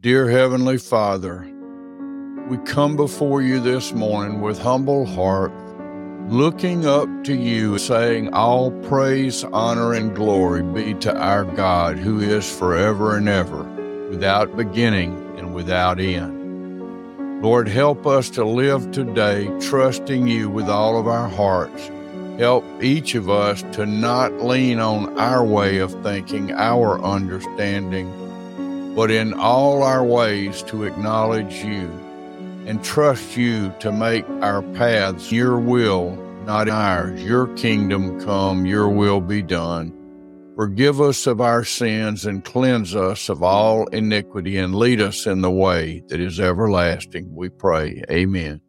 Dear Heavenly Father, we come before you this morning with humble heart, looking up to you, saying, All praise, honor, and glory be to our God, who is forever and ever, without beginning and without end. Lord, help us to live today trusting you with all of our hearts. Help each of us to not lean on our way of thinking, our understanding but in all our ways to acknowledge you and trust you to make our paths your will, not ours. Your kingdom come, your will be done. Forgive us of our sins and cleanse us of all iniquity and lead us in the way that is everlasting. We pray. Amen.